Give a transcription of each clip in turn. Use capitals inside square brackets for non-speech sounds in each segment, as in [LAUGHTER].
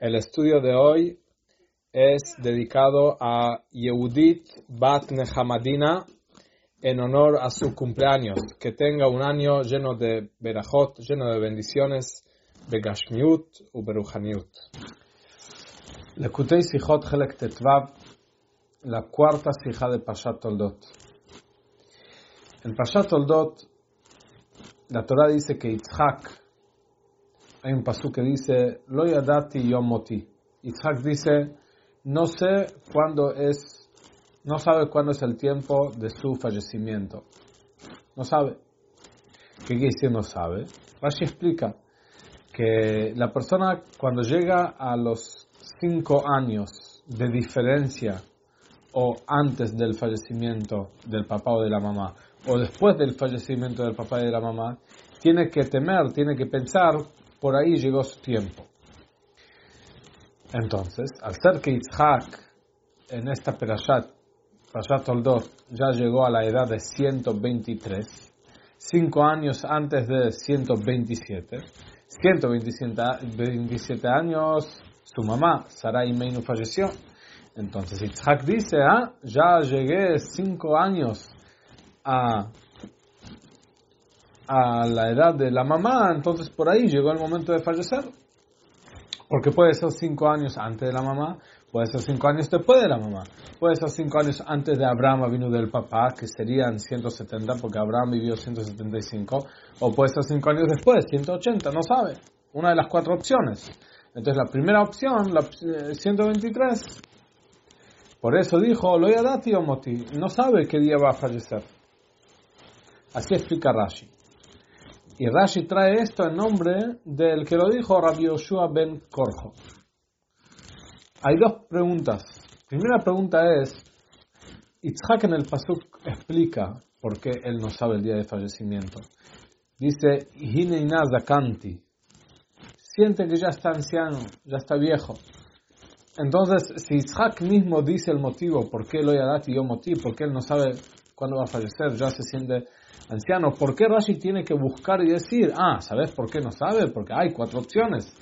El estudio de hoy es dedicado a Yehudit Bat Nehamadina en honor a su cumpleaños. Que tenga un año lleno de berajot, lleno de bendiciones, begashmiut u beruchaniut. Lekutei Sichot Helek Tetvav, la cuarta sija de Pashat Toldot. En Pashat Toldot, la Torah dice que Yitzhak hay un pasú que dice, Lo yadati yom. Isaac dice, no sé cuándo es, no sabe cuándo es el tiempo de su fallecimiento. No sabe. ¿Qué quiere decir no sabe? Rashi explica que la persona cuando llega a los cinco años de diferencia o antes del fallecimiento del papá o de la mamá o después del fallecimiento del papá y de la mamá, tiene que temer, tiene que pensar por ahí llegó su tiempo. Entonces, al ser que Yitzhak en esta Perashat, Perashat Toldot, ya llegó a la edad de 123, cinco años antes de 127, 127 años, su mamá, Sarai Meinu, falleció. Entonces Yitzhak dice, ah, ya llegué cinco años a a la edad de la mamá, entonces por ahí llegó el momento de fallecer. Porque puede ser cinco años antes de la mamá, puede ser cinco años después de la mamá, puede ser cinco años antes de Abraham vino del papá, que serían 170, porque Abraham vivió 175, o puede ser cinco años después, 180, no sabe. Una de las cuatro opciones. Entonces la primera opción, la 123, eh, por eso dijo, lo moti, no sabe qué día va a fallecer. Así explica Rashi. Y Rashi trae esto en nombre del que lo dijo Rabbi Yoshua ben Korjo. Hay dos preguntas. Primera pregunta es, Itzhak en el Pasuk explica por qué él no sabe el día de fallecimiento. Dice, Zakanti. Siente que ya está anciano, ya está viejo. Entonces, si Itzhak mismo dice el motivo por qué lo y yo motivo, por qué él no sabe cuándo va a fallecer, ya se siente anciano, ¿por qué Rashi tiene que buscar y decir, ah, ¿sabes por qué no sabe? Porque hay cuatro opciones.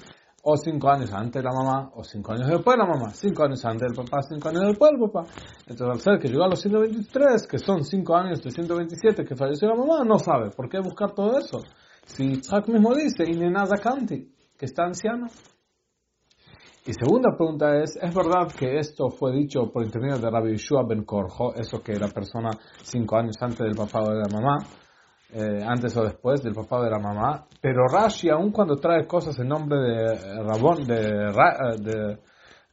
O cinco años antes de la mamá, o cinco años después de la mamá, cinco años antes del papá, cinco años después del papá. Entonces, al ser que llegó a los 123, que son cinco años de 127 que falleció la mamá, no sabe. ¿Por qué buscar todo eso? Si Isaac mismo dice, Inenada Kanti, que está anciano. Y segunda pregunta es, ¿es verdad que esto fue dicho por intermedio de Rabbi Yeshua ben Korjo, eso que la persona cinco años antes del papá de la mamá, eh, antes o después del papá de la mamá? Pero Rashi, aun cuando trae cosas en nombre de Rabon, de, de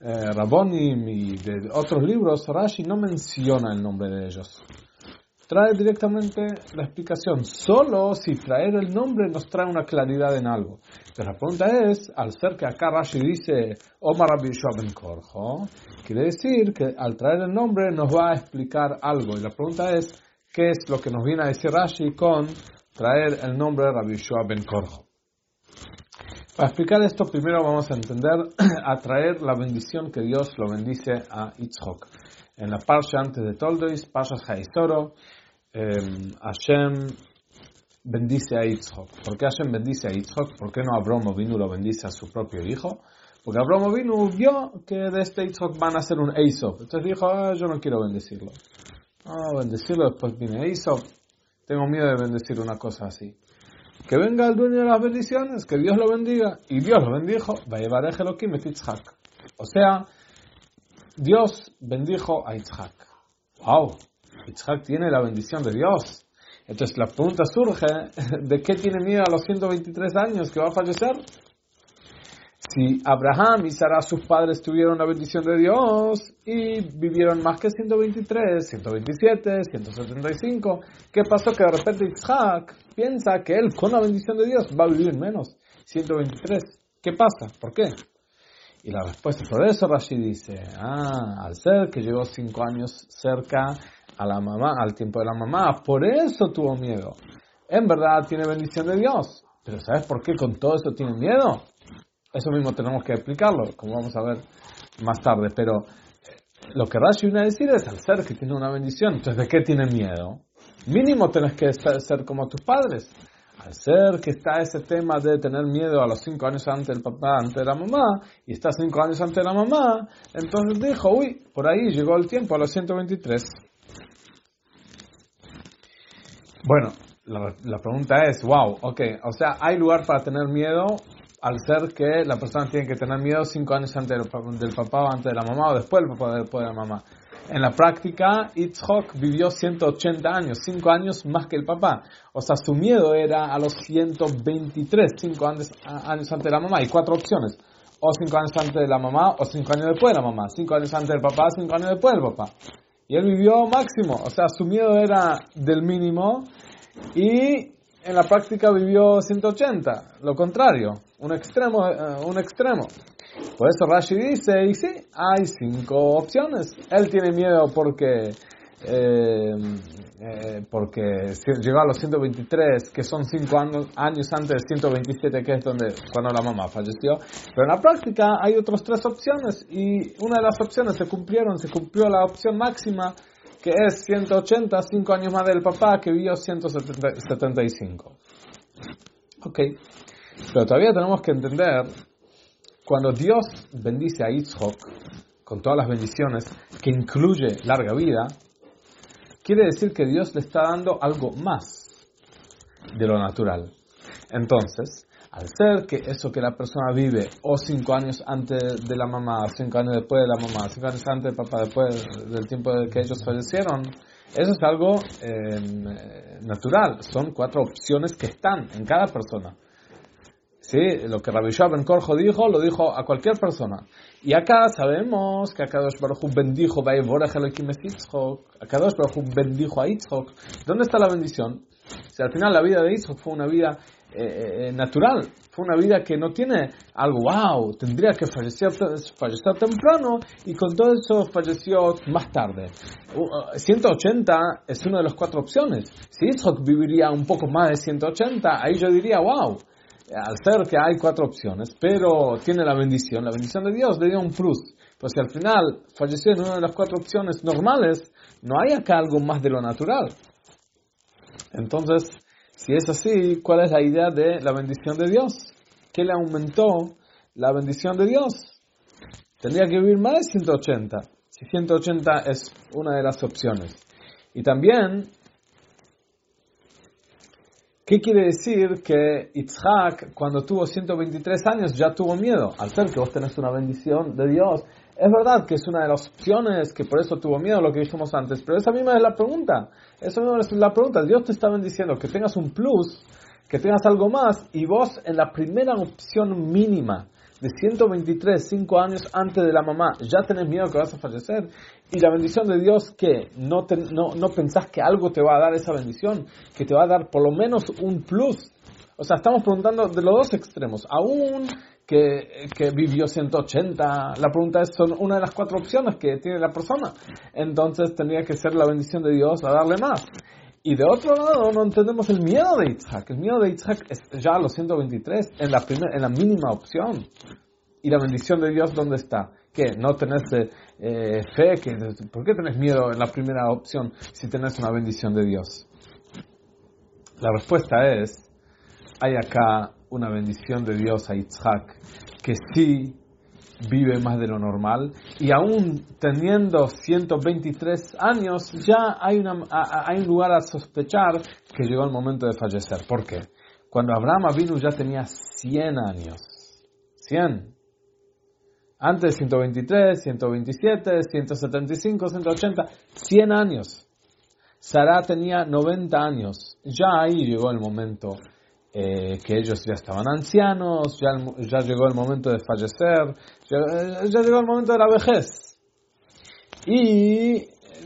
eh, Rabonim y de otros libros, Rashi no menciona el nombre de ellos trae directamente la explicación. Solo si traer el nombre nos trae una claridad en algo. Pero la pregunta es, al ser que acá Rashi dice Omar Rabbi Ben Korjo, quiere decir que al traer el nombre nos va a explicar algo. Y la pregunta es, ¿qué es lo que nos viene a decir Rashi con traer el nombre Rabbi Ben Korjo? Para explicar esto, primero vamos a entender, [CLEARS THROAT] a traer la bendición que Dios lo bendice a Yitzhak. En la parsha antes de Toldois, Parsha Haisoro, eh, Hashem bendice a Yitzhak. ¿Por qué Hashem bendice a Yitzhak? ¿Por qué no Abraham vino lo bendice a su propio hijo? Porque Abraham vino vio que de este Yitzhak van a hacer un Eisov. Entonces dijo, ah, yo no quiero bendecirlo. Ah, bendecirlo, después viene Eisov. Tengo miedo de bendecir una cosa así. Que venga el dueño de las bendiciones, que Dios lo bendiga. Y Dios lo bendijo. Va a llevar Yitzhak. O sea, Dios bendijo a Yitzhak. ¡Wow! Yitzhak tiene la bendición de Dios. Entonces la pregunta surge, [LAUGHS] ¿de qué tiene miedo a los 123 años que va a fallecer? Si Abraham y Sara, sus padres, tuvieron la bendición de Dios y vivieron más que 123, 127, 175, ¿qué pasó? Que de repente Yitzhak piensa que él con la bendición de Dios va a vivir menos, 123. ¿Qué pasa? ¿Por qué? Y la respuesta sobre eso Rashi dice, ah, al ser que llegó cinco años cerca a la mamá, al tiempo de la mamá, por eso tuvo miedo. En verdad tiene bendición de Dios, pero ¿sabes por qué con todo eso tiene miedo? Eso mismo tenemos que explicarlo, como vamos a ver más tarde, pero eh, lo que Rashi viene a decir es al ser que tiene una bendición, entonces ¿de qué tiene miedo? Mínimo tenés que ser, como tus padres. Al ser que está ese tema de tener miedo a los cinco años antes del papá, antes de la mamá, y está cinco años antes de la mamá, entonces dijo, uy, por ahí llegó el tiempo, a los 123. Bueno, la, pregunta es, wow, ok, o sea, ¿hay lugar para tener miedo al ser que la persona tiene que tener miedo cinco años antes del, papá o antes de la mamá o después del papá después de la mamá? En la práctica, Itzhok vivió 180 años, 5 años más que el papá. O sea, su miedo era a los 123, 5 años, años antes de la mamá. Y cuatro opciones. O 5 años antes de la mamá, o 5 años después de la mamá. 5 años antes del papá, 5 años después del papá. Y él vivió máximo. O sea, su miedo era del mínimo. Y en la práctica vivió 180. Lo contrario. Un extremo, uh, un extremo. Por eso Rashi dice, y sí, hay cinco opciones. Él tiene miedo porque, eh, eh, porque llegó a los 123, que son cinco años, años antes del 127, que es donde, cuando la mamá falleció. Pero en la práctica hay otras tres opciones y una de las opciones se cumplieron, se cumplió la opción máxima, que es 180, cinco años más del papá, que vivió 175. Ok. Pero todavía tenemos que entender cuando Dios bendice a Yitzhak con todas las bendiciones, que incluye larga vida, quiere decir que Dios le está dando algo más de lo natural. Entonces, al ser que eso que la persona vive o cinco años antes de la mamá, cinco años después de la mamá, cinco años antes del papá, después del tiempo que ellos fallecieron, eso es algo eh, natural. Son cuatro opciones que están en cada persona. ¿Sí? Lo que Rabbi Ben Korjo dijo, lo dijo a cualquier persona. Y acá sabemos que Akadosh Baruch bendijo a Akadosh Baruch bendijo a Yitzhok. ¿Dónde está la bendición? Si al final la vida de Yitzhok fue una vida eh, eh, natural, fue una vida que no tiene algo, wow, tendría que fallecer, fallecer temprano y con todo eso falleció más tarde. 180 es una de las cuatro opciones. Si Yitzhok viviría un poco más de 180, ahí yo diría, wow, al ser que hay cuatro opciones, pero tiene la bendición, la bendición de Dios le dio un plus. Pues si al final falleció en una de las cuatro opciones normales, no hay acá algo más de lo natural. Entonces, si es así, ¿cuál es la idea de la bendición de Dios? ¿Qué le aumentó la bendición de Dios? Tendría que vivir más de 180, si 180 es una de las opciones. Y también ¿Qué quiere decir que Itzhak, cuando tuvo 123 años, ya tuvo miedo? Al ser que vos tenés una bendición de Dios. Es verdad que es una de las opciones que por eso tuvo miedo, lo que dijimos antes, pero esa misma es la pregunta. Esa misma es la pregunta. Dios te está bendiciendo que tengas un plus, que tengas algo más, y vos en la primera opción mínima de 123, 5 años antes de la mamá, ya tenés miedo que vas a fallecer. Y la bendición de Dios, que no, no, no pensás que algo te va a dar esa bendición, que te va a dar por lo menos un plus. O sea, estamos preguntando de los dos extremos. Aún que, que, vivió 180, la pregunta es, son una de las cuatro opciones que tiene la persona. Entonces tendría que ser la bendición de Dios a darle más. Y de otro lado, no entendemos el miedo de Isaac. El miedo de Isaac es ya a los 123, en la, en la mínima opción. ¿Y la bendición de Dios dónde está? ¿Qué? ¿No tenés eh, fe? ¿Qué? ¿Por qué tenés miedo en la primera opción si tenés una bendición de Dios? La respuesta es, hay acá una bendición de Dios a Isaac que sí vive más de lo normal y aún teniendo 123 años ya hay, una, hay un lugar a sospechar que llegó el momento de fallecer. ¿Por qué? Cuando Abraham vino ya tenía 100 años. 100. Antes 123, 127, 175, 180, 100 años. Sara tenía 90 años. Ya ahí llegó el momento eh, que ellos ya estaban ancianos, ya, llegó el momento de fallecer, ya, ya, llegó el momento de la vejez. Y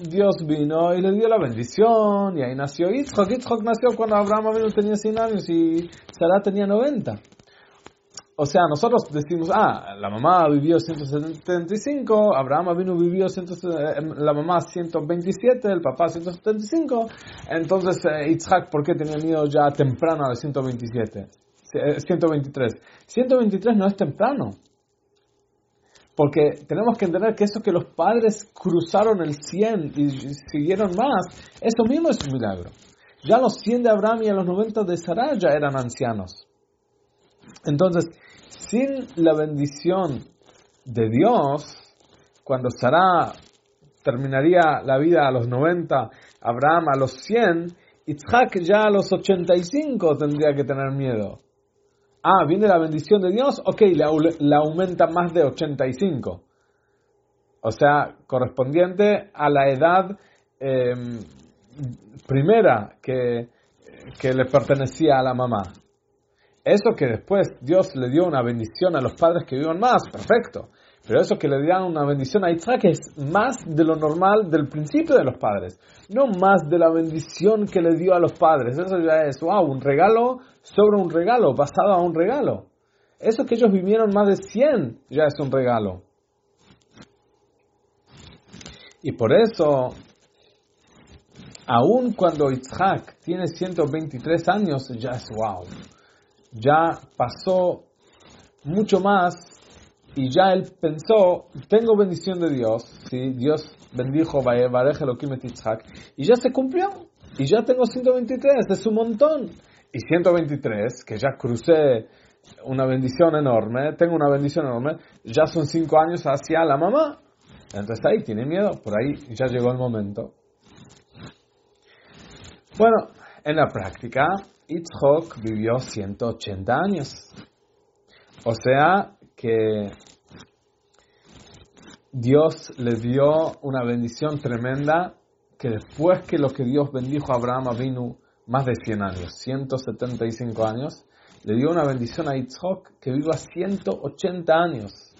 Dios vino y le dio la bendición, y ahí nació Yitzhak. Yitzhak nació cuando Abraham vino tenía 100 años y Sarah tenía 90. O sea, nosotros decimos, ah, la mamá vivió 175, Abraham vino vivió eh, la mamá 127, el papá 175, entonces eh, ¿por qué tenía miedo ya temprano a 127? 123. 123 no es temprano. Porque tenemos que entender que eso que los padres cruzaron el 100 y siguieron más, eso mismo es un milagro. Ya los 100 de Abraham y a los 90 de Sarah ya eran ancianos. Entonces, sin la bendición de Dios, cuando Sarah terminaría la vida a los 90, Abraham a los 100, Isaac ya a los 85 tendría que tener miedo. Ah, viene la bendición de Dios, ok, la, aumenta más de 85. O sea, correspondiente a la edad em, primera que, que le pertenecía a la mamá. Eso que después Dios le dio una bendición a los padres que vivan más, perfecto. Pero eso que le dieron una bendición a Isaac es más de lo normal del principio de los padres, no más de la bendición que le dio a los padres. Eso ya es, wow, un regalo sobre un regalo, basado a un regalo. Eso que ellos vivieron más de 100 ya es un regalo. Y por eso, aun cuando Isaac tiene 123 años, ya es wow. Ya pasó mucho más y ya él pensó, tengo bendición de Dios, ¿sí? Dios bendijo y ya se cumplió, y ya tengo 123, es un montón. Y 123, que ya crucé una bendición enorme, tengo una bendición enorme, ya son 5 años hacia la mamá. Entonces ahí tiene miedo, por ahí ya llegó el momento. Bueno, en la práctica, Itzhok vivió 180 años. O sea que Dios le dio una bendición tremenda que después que lo que Dios bendijo a Abraham vino más de 100 años, 175 años, le dio una bendición a Yitzhak que viva 180 años.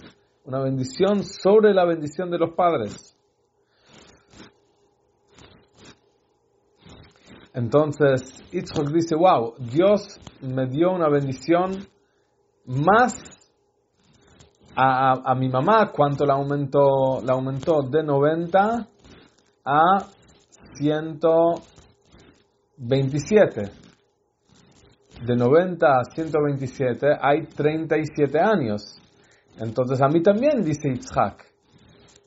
Una bendición sobre la bendición de los padres. Entonces, Yitzhak dice, wow, Dios me dio una bendición más a, mi mamá, ¿cuánto la aumentó? La aumentó de 90 a 127. De 90 a 127 hay 37 años. Entonces a mí también, dice Itzhak,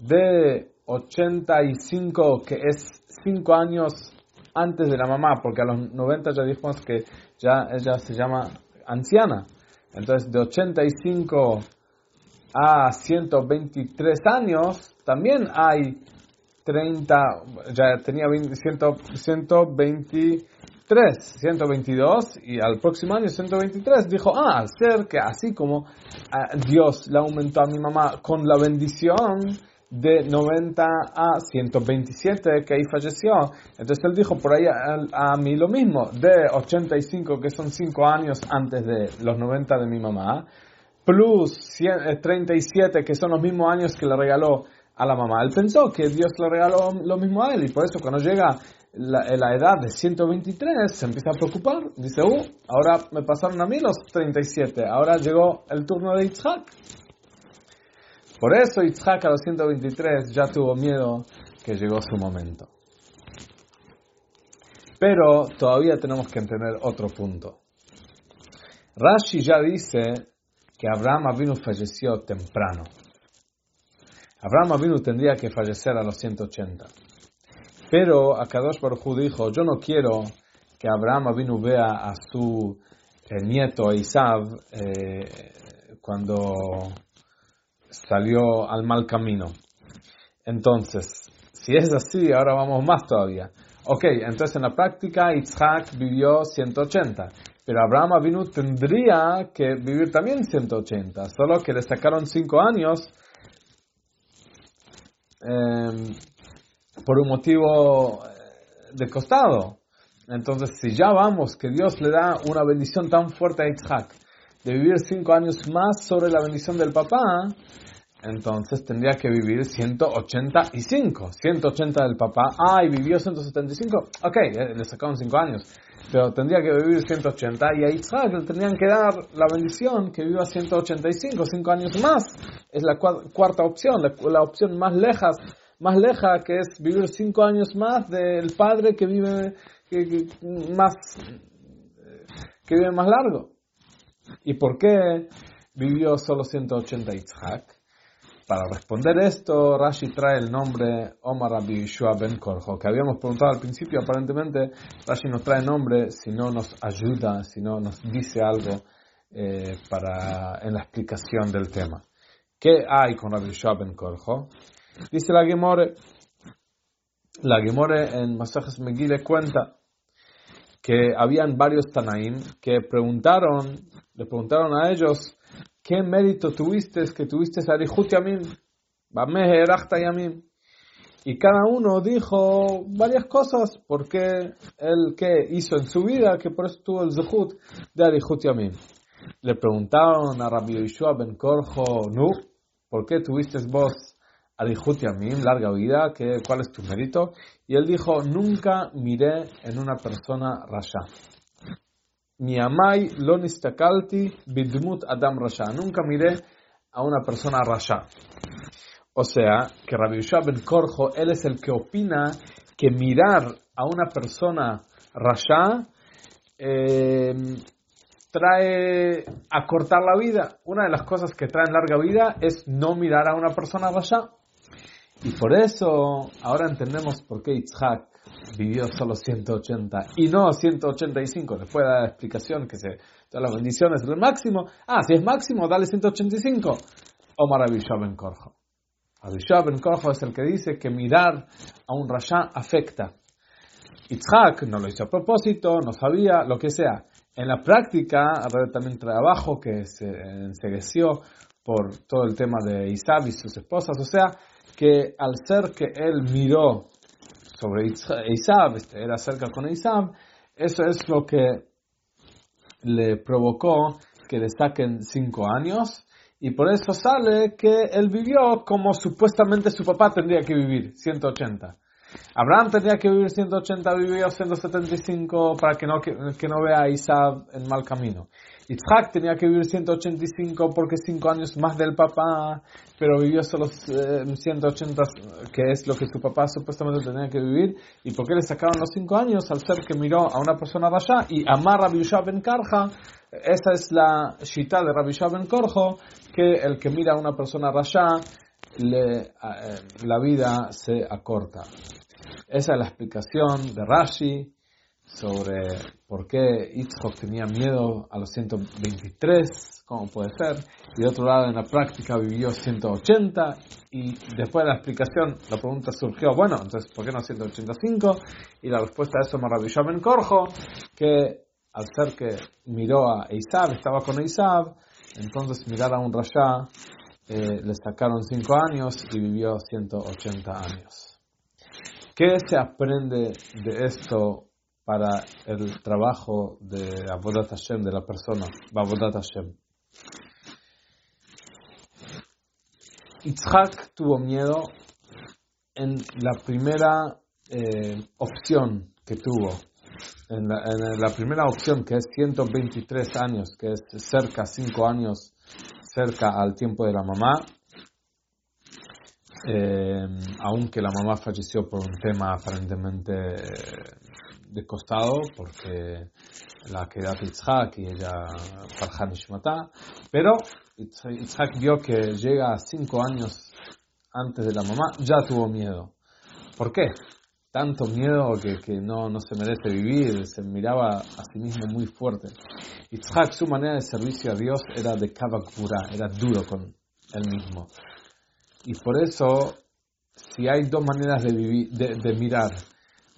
de 85, que es 5 años antes de la mamá, porque a los 90 ya dijimos que ya ella se llama anciana. Entonces de 85 a 123 años, también hay 30, ya tenía 123, 122 y al próximo año 123. Dijo, ah, al ser que así como ah, Dios le aumentó a mi mamá con la bendición de 90 a 127 que ahí falleció. Entonces él dijo por ahí a, mí lo mismo, de 85 que son 5 años antes de los 90 de mi mamá, plus 37, eh, que son los mismos años que le regaló a la mamá. Él pensó que Dios le regaló lo mismo a él y por eso cuando llega la, la, edad de 123 se empieza a preocupar. Dice, uh, ahora me pasaron a mí los 37, ahora llegó el turno de Yitzhak. Por eso Yitzhak a los 123 ya tuvo miedo que llegó su momento. Pero todavía tenemos que entender otro punto. Rashi ya dice que Abraham Avinu falleció temprano. Abraham Avinu tendría que fallecer a los 180. Pero Akadosh Baruj dijo, yo no quiero que Abraham Avinu vea a su eh, nieto Isav eh, cuando salió al mal camino. Entonces, si es así, ahora vamos más todavía. Ok, entonces en la práctica Isaac vivió 180. Pero Abraham Avinu tendría que vivir también 180, solo que le sacaron 5 años em, por un motivo eh, de costado. Entonces, si ya vamos, que Dios le da una bendición tan fuerte a Isaac, de vivir 5 años más sobre la bendición del papá, entonces tendría que vivir 185. 180 del papá. Ah, y vivió 175. Ok, eh, le sacaron 5 años pero tendría que vivir 180 y a Isaac le tendrían que dar la bendición que viva 185, 5 años más. Es la cuarta opción, la, opción más lejas, más leja que es vivir 5 años más del padre que vive más que vive más largo. ¿Y por qué vivió solo 180 Isaac? para responder esto, Rashi trae el nombre Omar Rabbi Yeshua Ben Korjo, que habíamos preguntado al principio, aparentemente Rashi nos trae nombre si no nos ayuda, si no nos dice algo eh, para, en la explicación del tema. ¿Qué hay con Rabbi Yeshua Ben Korjo? Dice la Gemore, la Gemore en Masajes Megile cuenta que habían varios Tanaim que preguntaron, le preguntaron a ellos, ¿qué mérito tuviste que tuviste Arihut Yamim? Yamim. Y cada uno dijo varias cosas, porque él que hizo en su vida, que por eso tuvo el Zehut de Arihut Yamim. Le preguntaron a Rabbi Yeshua Ben Korjo, ¿no? ¿Por qué tuviste vos Yamim, larga vida? ¿Qué, ¿Cuál es tu mérito? Y él dijo, nunca miré en una persona rasha. Mi amai lo bidmut adam rasha. Nunca miré a una persona rasha. O sea, que Rabbi Yeshua Ben Korjo, él es el que opina que mirar a una persona rasha eh, trae acortar la vida. Una de las cosas que traen larga vida es no mirar a una persona rasha. Y por eso ahora entendemos por qué Yitzhak vivió solo 180 y no 185. Después de la explicación que se, todas las bendiciones del máximo. Ah, si es máximo, dale 185. Omar Abishah Ben Korjo. Abishah Ben Korjo es el que dice que mirar a un rasha afecta. Yitzhak no lo hizo a propósito, no sabía, lo que sea. En la práctica, también trabajo que se ensegueció por todo el tema de Isab y sus esposas, o sea, que al ser que él miró sobre Isab, este, era cerca con Isab, eso es lo que le provocó que le saquen cinco años y por eso sale que él vivió como supuestamente su papá tendría que vivir, 180. Abraham tenía que vivir 180, vivió 175 para que no, que, no vea a Isab en mal camino. Isaac tenía que vivir 185 porque 5 años más del papá, pero vivió solo 180, eh, que es lo que su papá supuestamente tenía que vivir. ¿Y por qué le sacaron los 5 años? Al ser que miró a una persona allá y amar a Rabbi Ben Karja, esa es la shita de Rabbi Ben Korjo, que el que mira a una persona rasha, eh, la vida se acorta. Esa es la explicación de Rashi sobre por qué Yitzhak tenía miedo a los 123, cómo puede ser, y de otro lado en la práctica vivió 180, y después de la explicación la pregunta surgió, bueno, entonces ¿por qué no 185? Y la respuesta a eso maravilló en Corjo, que al ser que miró a Isab, estaba con Isab, entonces mirar a un Rasha eh, le sacaron 5 años y vivió 180 años. ¿Qué se aprende de esto para el trabajo de Avodat Hashem de la persona, Avodat Hashem. Yitzhak tuvo miedo en la primera eh, opción que tuvo, en la, primera opción que es 123 años, que es cerca, 5 años cerca al tiempo de la mamá, eh, aunque la mamá falleció por un tema aparentemente de costado porque la queda Yitzhak y ella Farhan pero Yitzhak vio que llega a cinco años antes de la mamá, ya tuvo miedo. ¿Por qué? Tanto miedo que, que no, no se merece vivir, se miraba a sí mismo muy fuerte. Yitzhak, su manera de servicio a Dios era de Kavakura, era duro con él mismo. Y por eso, si hay dos maneras de, vivir, de, de mirar,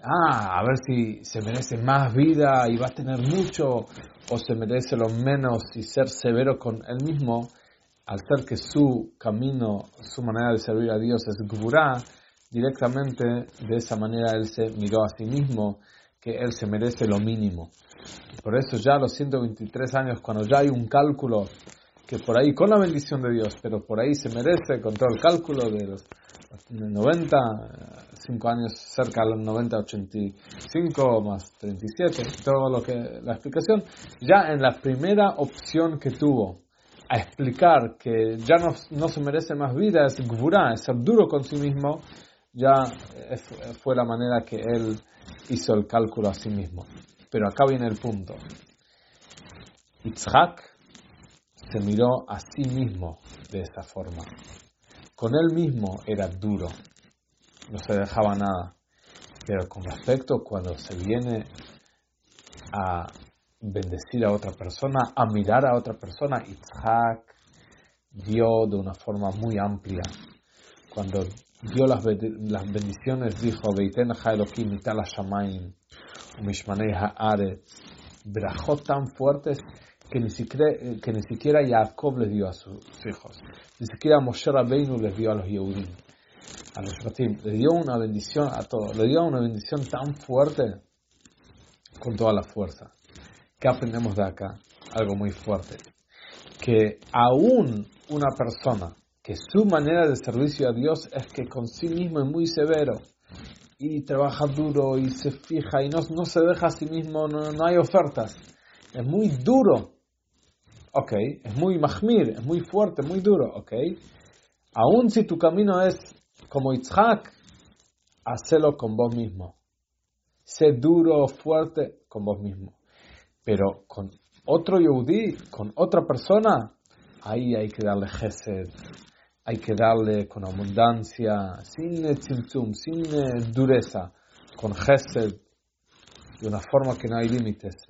ah, a ver si se merece más vida y va a tener mucho, o se merece lo menos y ser severo con él mismo, al ser que su camino, su manera de servir a Dios es gurá, directamente de esa manera él se miró a sí mismo, que él se merece lo mínimo. Por eso ya los 123 años, cuando ya hay un cálculo que por ahí, con la bendición de Dios, pero por ahí se merece, con todo el cálculo de los 90, 5 años cerca a los 90, 85 más 37, todo lo que la explicación, ya en la primera opción que tuvo a explicar que ya no, no se merece más vida, es gvura, es ser duro con sí mismo, ya fue la manera que él hizo el cálculo a sí mismo. Pero acá viene el punto. Yitzhak se miró a sí mismo de esa forma con él mismo era duro, no se dejaba nada. Pero con respecto cuando se viene a bendecir a otra persona, a mirar a otra persona, Isaac dio de una forma muy amplia. Cuando dio las, bendiciones, dijo, Veiten Elohim mitala shamayim, umishmanei haaretz, brajot tan fuertes que ni, siquiera, que ni siquiera Jacob les dio a sus hijos, ni siquiera Moshe Rabbeinu les dio a los Yehudim, a los Shatim, le dio una bendición a todos, le dio una bendición tan fuerte con toda la fuerza. ¿Qué aprendemos de acá? Algo muy fuerte. Que aún una persona que su manera de servicio a Dios es que con sí mismo es muy severo y trabaja duro y se fija y no, no se deja a sí mismo, no, no hay ofertas. Es muy duro, ok, es muy mahmir, es muy fuerte, muy duro, ok. Aún si tu camino es como Yitzhak, hacelo con vos mismo. Sé duro, fuerte con vos mismo. Pero con otro Yehudi, con otra persona, ahí hay que darle gesed, hay que darle con abundancia, sin tzimtzum, sin dureza, con gesed, de una forma que no hay límites.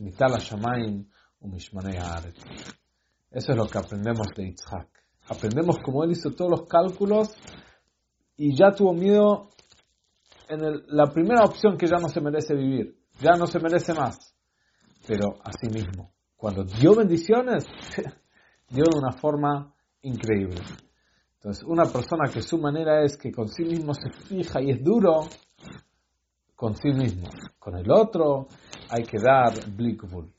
Umishmanei Eso es lo que aprendemos de Yitzhak. Aprendemos como él hizo todos los cálculos y ya tuvo miedo en la primera opción que ya no se merece vivir, ya no se merece más. Pero así mismo, cuando dio bendiciones, [LAUGHS] dio de una forma increíble. Entonces, una persona que su manera es que con sí mismo se fija y es duro, con sí mismo. Con el otro hay que dar blickful.